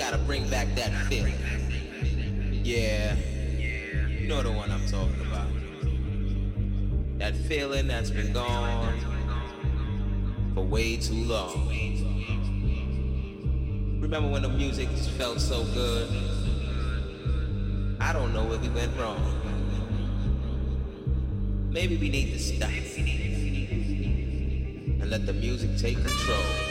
gotta bring back that feeling. Yeah, you know the one I'm talking about. That feeling that's been gone for way too long. Remember when the music felt so good? I don't know where we went wrong. Maybe we need to stop and let the music take control.